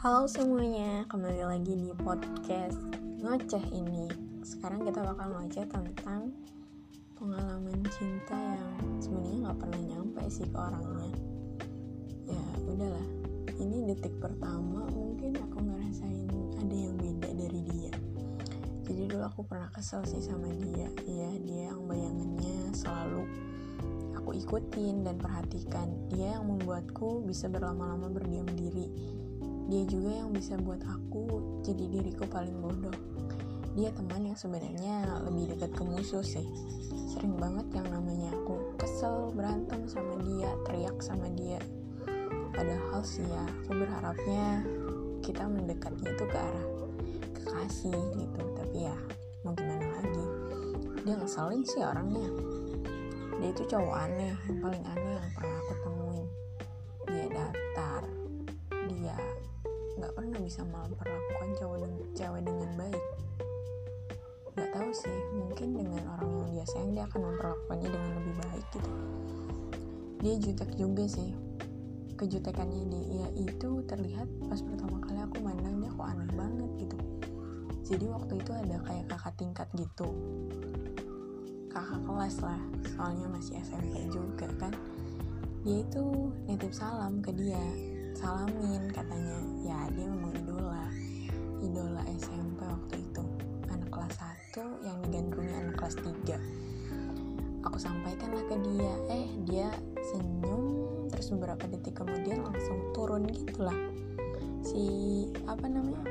Halo semuanya, kembali lagi di podcast ngoceh ini. Sekarang kita bakal ngoceh tentang pengalaman cinta yang sebenarnya nggak pernah nyampe sih ke orangnya. Ya udahlah, ini detik pertama mungkin aku ngerasain ada yang beda dari dia. Jadi dulu aku pernah kesel sih sama dia, iya dia yang bayangannya selalu aku ikutin dan perhatikan. Dia yang membuatku bisa berlama-lama berdiam diri dia juga yang bisa buat aku jadi diriku paling bodoh. Dia teman yang sebenarnya lebih dekat ke musuh sih. Sering banget yang namanya aku kesel berantem sama dia teriak sama dia. Padahal sih ya aku berharapnya kita mendekatnya itu ke arah kekasih gitu. Tapi ya mau gimana lagi? Dia ngeselin sih orangnya. Dia itu cowok aneh yang paling aneh yang pernah bisa memperlakukan cewek dengan baik. Nggak tahu sih mungkin dengan orang yang dia sayang dia akan memperlakukannya dengan lebih baik gitu. Dia jutek juga sih. Kejutekannya dia itu terlihat pas pertama kali aku mandang dia kok aneh banget gitu. Jadi waktu itu ada kayak kakak tingkat gitu. Kakak kelas lah soalnya masih SMP juga kan. Dia itu nitip salam ke dia salamin katanya. Ya dia memang idola idola SMP waktu itu. Anak kelas 1 yang digandrungi anak kelas 3 aku sampaikan lah ke dia. Eh dia senyum terus beberapa detik kemudian langsung turun gitulah. Si apa namanya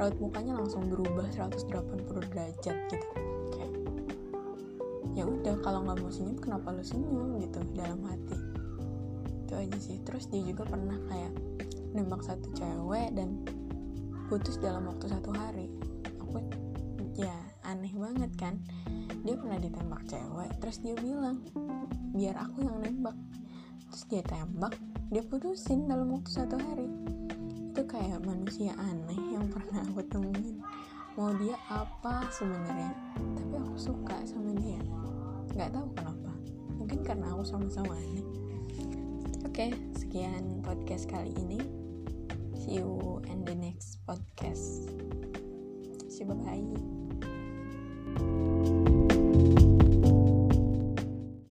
raut mukanya langsung berubah 180 derajat gitu. Ya udah kalau nggak mau senyum kenapa lu senyum? gitu dalam hati itu aja sih. Terus dia juga pernah kayak nembak satu cewek dan putus dalam waktu satu hari. Aku ya aneh banget kan? Dia pernah ditembak cewek terus dia bilang biar aku yang nembak. Terus dia tembak dia putusin dalam waktu satu hari. Itu kayak manusia aneh yang pernah aku temuin. Mau dia apa sebenarnya? Tapi aku suka sama dia. Nggak tahu kenapa. Mungkin karena aku sama-sama aneh Oke, okay, sekian podcast kali ini. See you in the next podcast. See you bye bye.